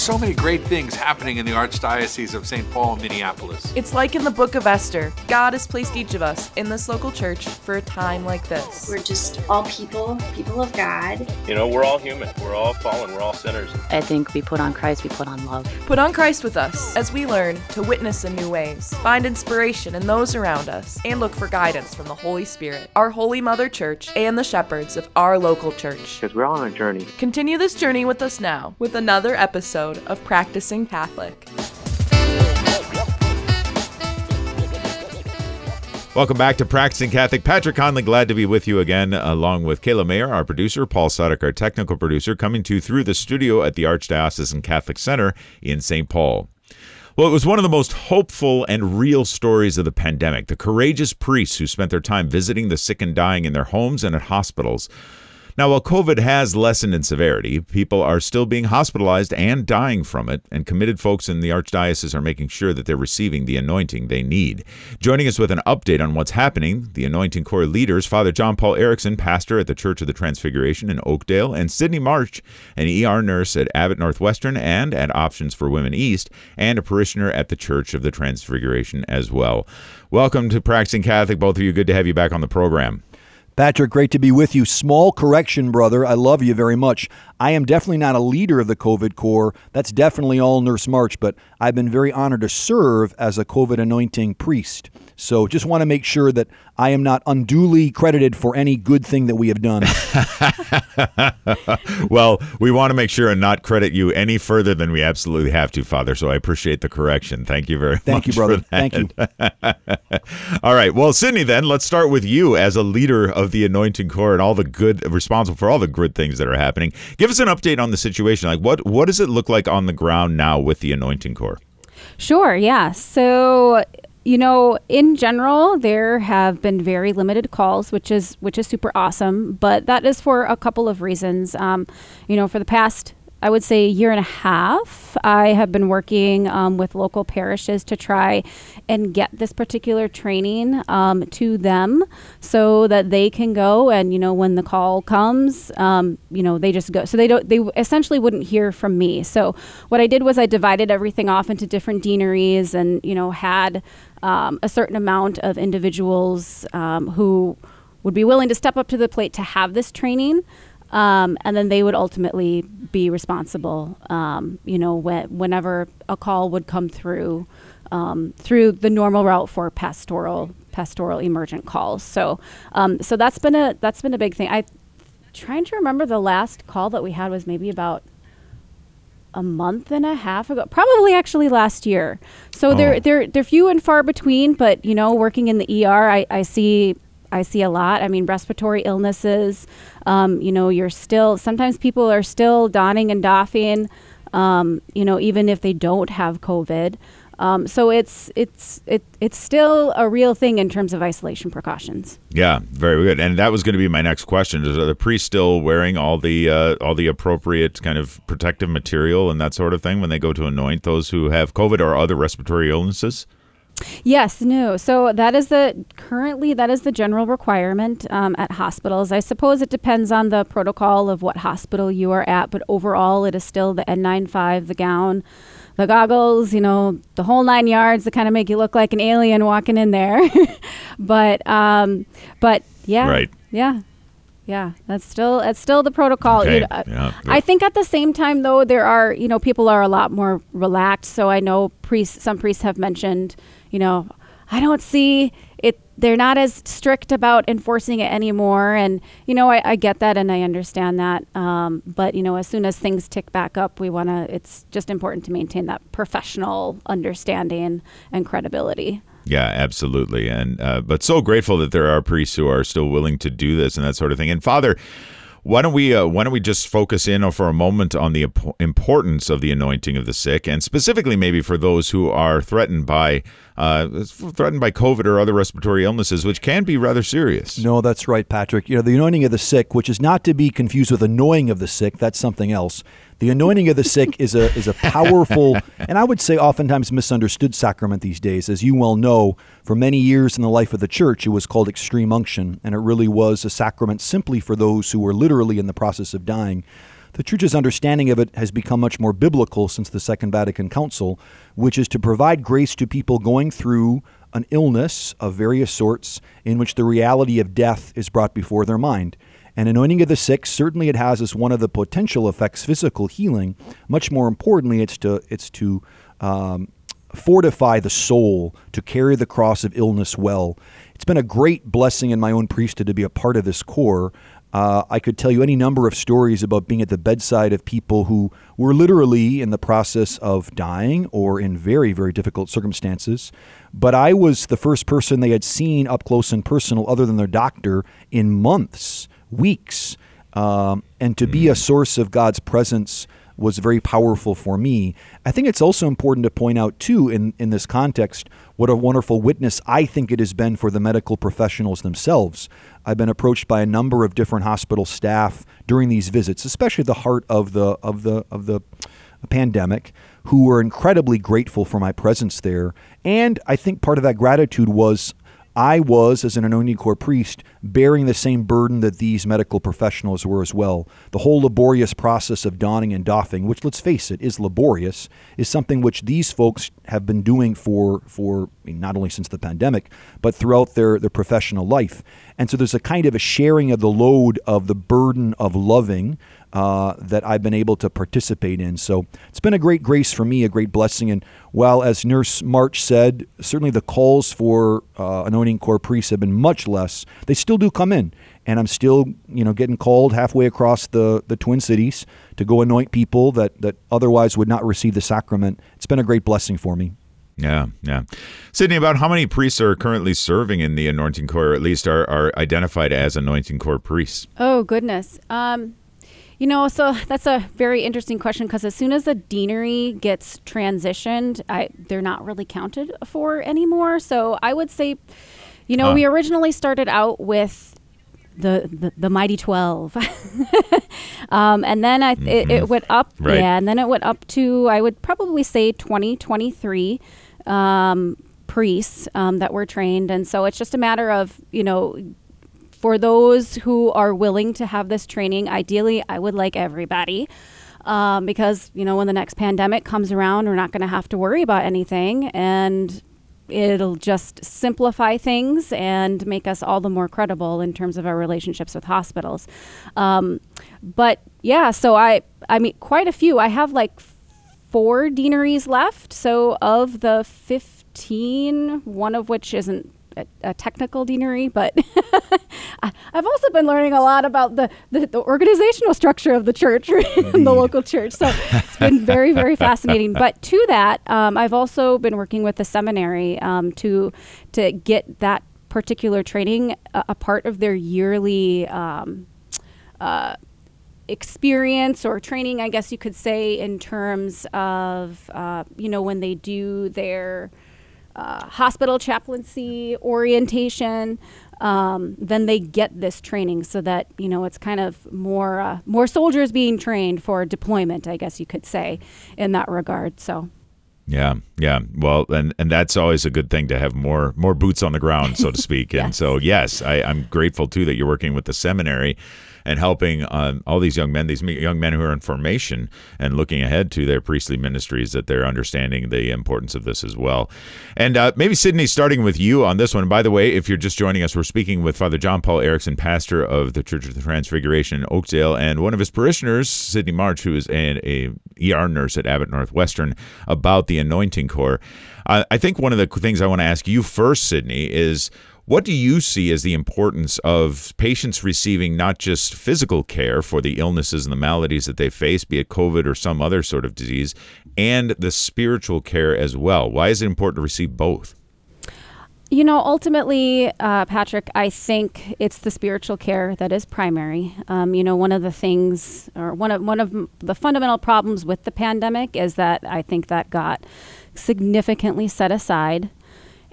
There's so many great things happening in the Archdiocese of St. Paul Minneapolis. It's like in the book of Esther. God has placed each of us in this local church for a time like this. We're just all people, people of God. You know, we're all human. We're all fallen. We're all sinners. I think we put on Christ, we put on love. Put on Christ with us as we learn to witness in new ways, find inspiration in those around us, and look for guidance from the Holy Spirit, our Holy Mother Church, and the shepherds of our local church. Because we're all on a journey. Continue this journey with us now with another episode of Practicing Catholic. Welcome back to Practicing Catholic. Patrick Conley, glad to be with you again, along with Kayla Mayer, our producer, Paul Sudik, our technical producer, coming to you through the studio at the Archdiocesan Catholic Center in St. Paul. Well, it was one of the most hopeful and real stories of the pandemic. The courageous priests who spent their time visiting the sick and dying in their homes and at hospitals now, while COVID has lessened in severity, people are still being hospitalized and dying from it, and committed folks in the Archdiocese are making sure that they're receiving the anointing they need. Joining us with an update on what's happening, the Anointing Corps leaders, Father John Paul Erickson, pastor at the Church of the Transfiguration in Oakdale, and Sydney March, an ER nurse at Abbott Northwestern and at Options for Women East, and a parishioner at the Church of the Transfiguration as well. Welcome to Practicing Catholic, both of you. Good to have you back on the program. Patrick, great to be with you. Small correction, brother. I love you very much. I am definitely not a leader of the COVID Corps. That's definitely all Nurse March, but I've been very honored to serve as a COVID anointing priest. So just want to make sure that I am not unduly credited for any good thing that we have done. well, we want to make sure and not credit you any further than we absolutely have to, Father. So I appreciate the correction. Thank you very much. Thank much. you, brother. Thank you. all right. Well, Sydney, then let's start with you as a leader of the Anointing Corps and all the good, responsible for all the good things that are happening. Give us an update on the situation. Like, what what does it look like on the ground now with the Anointing Corps? Sure. Yeah. So you know, in general, there have been very limited calls, which is which is super awesome. But that is for a couple of reasons. Um, you know, for the past I would say a year and a half, I have been working um, with local parishes to try and get this particular training um, to them so that they can go and, you know, when the call comes, um, you know, they just go. So they don't, they essentially wouldn't hear from me. So what I did was I divided everything off into different deaneries and, you know, had um, a certain amount of individuals um, who would be willing to step up to the plate to have this training. Um, and then they would ultimately be responsible, um, you know, when, whenever a call would come through um, through the normal route for pastoral pastoral emergent calls. So, um, so that's been a that's been a big thing. I trying to remember the last call that we had was maybe about a month and a half ago, probably actually last year. So oh. they're they're they're few and far between, but you know, working in the ER, I, I see I see a lot. I mean, respiratory illnesses. Um, you know, you're still sometimes people are still donning and doffing. Um, you know, even if they don't have COVID. Um, so it's it's it, it's still a real thing in terms of isolation precautions. Yeah, very good. And that was going to be my next question: are the priests still wearing all the uh, all the appropriate kind of protective material and that sort of thing when they go to anoint those who have COVID or other respiratory illnesses? Yes, no. So that is the currently that is the general requirement um, at hospitals. I suppose it depends on the protocol of what hospital you are at, but overall, it is still the N95, the gown, the goggles. You know, the whole nine yards that kind of make you look like an alien walking in there. but um, but yeah, right, yeah. Yeah, that's still that's still the protocol. Okay. You know, yeah. I think at the same time though there are you know people are a lot more relaxed. So I know priests some priests have mentioned you know, I don't see it. They're not as strict about enforcing it anymore. And, you know, I, I get that and I understand that. Um, but, you know, as soon as things tick back up, we want to, it's just important to maintain that professional understanding and credibility. Yeah, absolutely. And, uh, but so grateful that there are priests who are still willing to do this and that sort of thing. And Father, why don't we uh, why don't we just focus in for a moment on the importance of the anointing of the sick, and specifically maybe for those who are threatened by uh, threatened by COVID or other respiratory illnesses, which can be rather serious. No, that's right, Patrick. You know, the anointing of the sick, which is not to be confused with anointing of the sick, that's something else. The anointing of the sick is a is a powerful and I would say oftentimes misunderstood sacrament these days. As you well know, for many years in the life of the church, it was called extreme unction, and it really was a sacrament simply for those who were literally in the process of dying. The church's understanding of it has become much more biblical since the Second Vatican Council, which is to provide grace to people going through an illness of various sorts in which the reality of death is brought before their mind. And anointing of the sick, certainly it has as one of the potential effects physical healing. Much more importantly, it's to, it's to um, fortify the soul to carry the cross of illness well. It's been a great blessing in my own priesthood to be a part of this corps. Uh, I could tell you any number of stories about being at the bedside of people who were literally in the process of dying or in very, very difficult circumstances. But I was the first person they had seen up close and personal, other than their doctor, in months, weeks. Um, and to be a source of God's presence was very powerful for me. I think it's also important to point out, too, in, in this context, what a wonderful witness I think it has been for the medical professionals themselves. I've been approached by a number of different hospital staff during these visits, especially the heart of the of the of the pandemic, who were incredibly grateful for my presence there. And I think part of that gratitude was I was, as an anointing corps priest, bearing the same burden that these medical professionals were as well. The whole laborious process of donning and doffing, which, let's face it, is laborious, is something which these folks have been doing for, for not only since the pandemic, but throughout their, their professional life. And so there's a kind of a sharing of the load of the burden of loving uh, that I've been able to participate in. So it's been a great grace for me, a great blessing. And while, as Nurse March said, certainly the calls for uh, anointing corps priests have been much less, they still do come in. And I'm still, you know, getting called halfway across the, the Twin Cities to go anoint people that, that otherwise would not receive the sacrament. It's been a great blessing for me. Yeah, yeah. Sydney, about how many priests are currently serving in the anointing corps, or at least are, are identified as anointing corps priests? Oh goodness. Um, you know, so that's a very interesting question because as soon as a deanery gets transitioned, I, they're not really counted for anymore. So I would say, you know, Huh. we originally started out with the the, the mighty twelve, um, and then I it, it went up, Right. yeah, and then it went up to I would probably say twenty twenty three. Um, priests um, that were trained and so it's just a matter of you know for those who are willing to have this training, ideally, I would like everybody. Um, because, you know, when the next pandemic comes around, we're not going to have to worry about anything. And it'll just simplify things and make us all the more credible in terms of our relationships with hospitals. Um, but yeah, so I, I mean, quite a few. I have like four deaneries left. So of the 15, one of which isn't a, a technical deanery, but I've also been learning a lot about the, the, the organizational structure of the church, the local church. So it's been very, very fascinating. But to that, um, I've also been working with the seminary um, to to get that particular training a, a part of their yearly. Um, uh, experience or training, I guess you could say, in terms of, uh, you know, when they do their uh, hospital chaplaincy orientation, um, then they get this training so that, you know, it's kind of more, uh, more soldiers being trained for deployment, I guess you could say, in that regard. So. Yeah, yeah. Well, and and that's always a good thing to have more more boots on the ground, so to speak. And so, yes, I, I'm grateful too that you're working with the seminary and helping um, all these young men, these young men who are in formation and looking ahead to their priestly ministries, that they're understanding the importance of this as well. And uh, maybe Sydney, starting with you on this one. By the way, if you're just joining us, we're speaking with Father John Paul Erickson, pastor of the Church of the Transfiguration in Oakdale, and one of his parishioners, Sydney March, who is an a ER nurse at Abbott Northwestern, about the anointing. Uh, I think one of the things I want to ask you first, Sydney, is what do you see as the importance of patients receiving not just physical care for the illnesses and the maladies that they face, be it COVID or some other sort of disease, and the spiritual care as well? Why is it important to receive both? You know, ultimately, uh, Patrick, I think it's the spiritual care that is primary. Um, you know, one of the things, or one of one of the fundamental problems with the pandemic is that I think that got significantly set aside,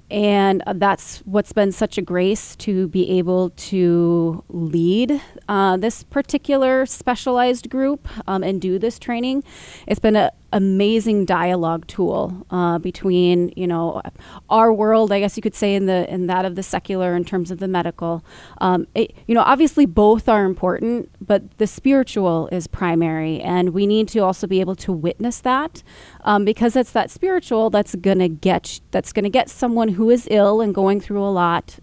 and that's what's been such a grace to be able to lead uh, this particular specialized group um, and do this training. It's been an amazing dialogue tool uh, between you know our world, I guess you could say, in the in that of the secular in terms of the medical. Um, it, you know, obviously both are important, but the spiritual is primary, and we need to also be able to witness that um, because it's that spiritual that's gonna get that's gonna get someone who is ill and going through a lot.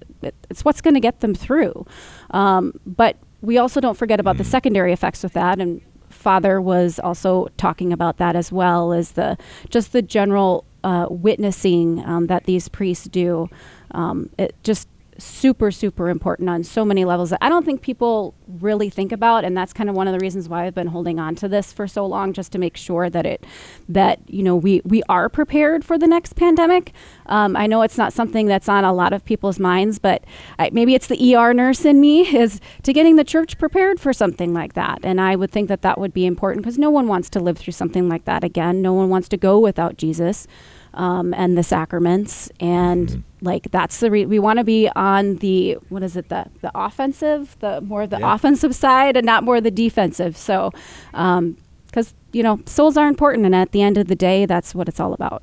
It's what's going to get them through. Um, but we also don't forget about the secondary effects with that. And Father was also talking about that as well as the just the general uh, witnessing um, that these priests do. Um, it just super super important on so many levels that I don't think people really think about and that's kind of one of the reasons why I've been holding on to this for so long just to make sure that it that you know we we are prepared for the next pandemic. Um, I know it's not something that's on a lot of people's minds but I, maybe it's the ER nurse in me is to getting the church prepared for something like that and I would think that that would be important because no one wants to live through something like that again. No one wants to go without Jesus um, and the sacraments and mm-hmm. like that's the re- we want to be on the what is it the the offensive the more the yeah. offensive side and not more the defensive so because um, you know souls are important and at the end of the day that's what it's all about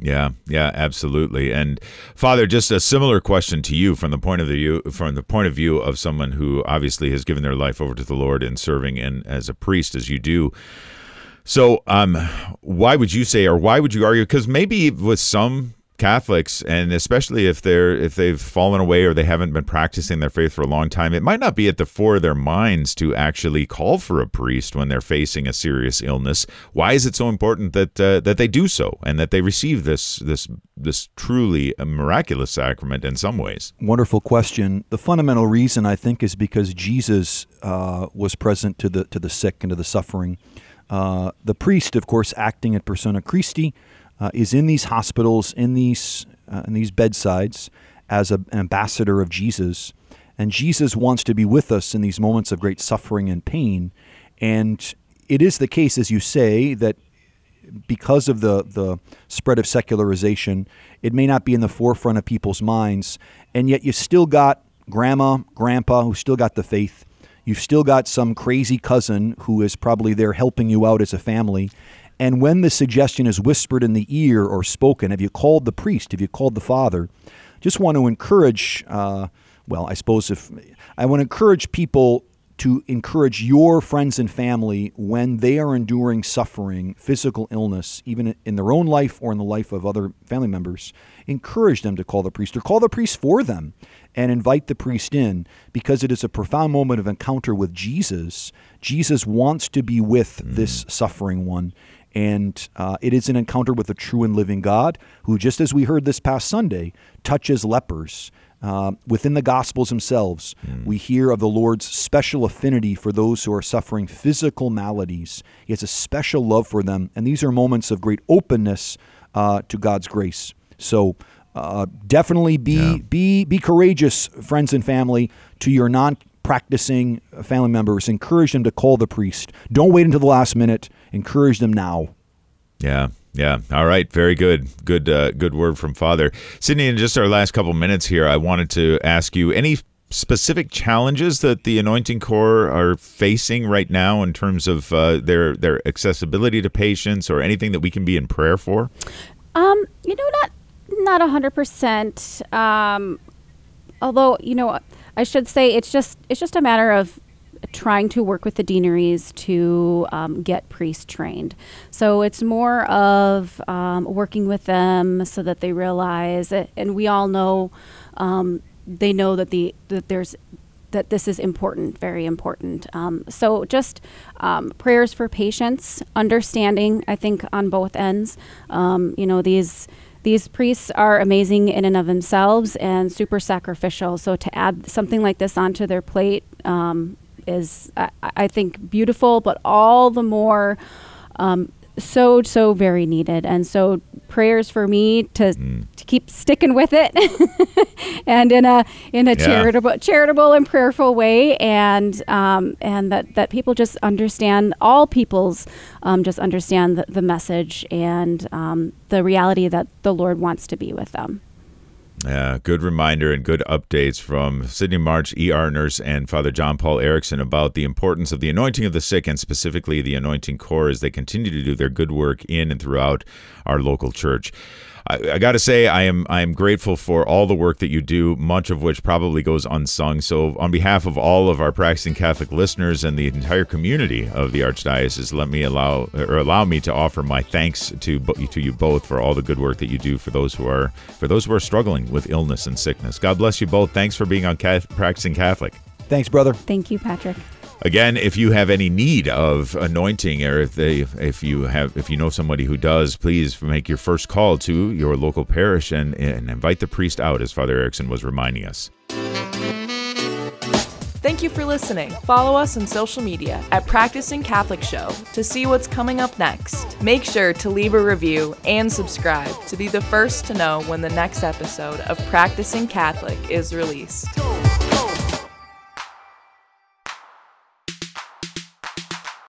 yeah, yeah, absolutely. And Father, just a similar question to you from the point of view from the point of view of someone who obviously has given their life over to the Lord and serving and as a priest as you do. So, um, why would you say, or why would you argue? Because maybe with some Catholics, and especially if they're if they've fallen away or they haven't been practicing their faith for a long time, it might not be at the fore of their minds to actually call for a priest when they're facing a serious illness. Why is it so important that uh, that they do so and that they receive this this this truly miraculous sacrament in some ways? Wonderful question. The fundamental reason I think is because Jesus uh, was present to the to the sick and to the suffering. Uh, the priest, of course, acting at persona Christi, uh, is in these hospitals, in these uh, in these bedsides, as a, an ambassador of Jesus, and Jesus wants to be with us in these moments of great suffering and pain. And it is the case, as you say, that because of the the spread of secularization, it may not be in the forefront of people's minds, and yet you still got grandma, grandpa who still got the faith You've still got some crazy cousin who is probably there helping you out as a family. And when the suggestion is whispered in the ear or spoken, have you called the priest? Have you called the father? Just want to encourage, uh, well, I suppose if I want to encourage people to encourage your friends and family when they are enduring suffering, physical illness, even in their own life or in the life of other family members, encourage them to call the priest or call the priest for them and invite the priest in because it is a profound moment of encounter with Jesus. Jesus wants to be with mm. this suffering one. And uh, it is an encounter with a true and living God who, just as we heard this past Sunday, touches lepers uh, within the Gospels themselves, mm. we hear of the Lord's special affinity for those who are suffering physical maladies. He has a special love for them, and these are moments of great openness uh, to God's grace. So, uh, definitely be yeah. be be courageous, friends and family, to your non-practicing family members. Encourage them to call the priest. Don't wait until the last minute. Encourage them now. Yeah, yeah. All right. Very good. Good. Uh, good word from Father Sydney. In just our last couple minutes here, I wanted to ask you any specific challenges that the Anointing Corps are facing right now in terms of uh, their their accessibility to patients, or anything that we can be in prayer for. Um, you know, not not a hundred um, percent. Although you know, I should say it's just it's just a matter of trying to work with the deaneries to um, get priests trained. So it's more of um, working with them so that they realize, it, and we all know, um, they know that the that there's that this is important, very important. Um, so just um, prayers for patience, understanding. I think on both ends, um, you know these these priests are amazing in and of themselves and super sacrificial. So to add something like this onto their plate um, is, I, I, think, beautiful, but all the more um, so so very needed. And so prayers for me to, mm. to keep sticking with it, and in a in a yeah. charitable charitable and prayerful way, and um, and that that people just understand all peoples um, just understand the, the message and um, the reality that the Lord wants to be with them. Uh, good reminder and good updates from Sydney March, ER nurse, and Father John Paul Erickson about the importance of the anointing of the sick and specifically the anointing corps as they continue to do their good work in and throughout our local church. I, I got to say, I am I am grateful for all the work that you do, much of which probably goes unsung. So, on behalf of all of our practicing Catholic listeners and the entire community of the Archdiocese, let me allow or allow me to offer my thanks to to you both for all the good work that you do for those who are for those who are struggling with illness and sickness. God bless you both. Thanks for being on Practicing Catholic. Thanks, brother. Thank you, Patrick. Again, if you have any need of anointing, or if they, if you have, if you know somebody who does, please make your first call to your local parish and, and invite the priest out, as Father Erickson was reminding us. Thank you for listening. Follow us on social media at Practicing Catholic Show to see what's coming up next. Make sure to leave a review and subscribe to be the first to know when the next episode of Practicing Catholic is released.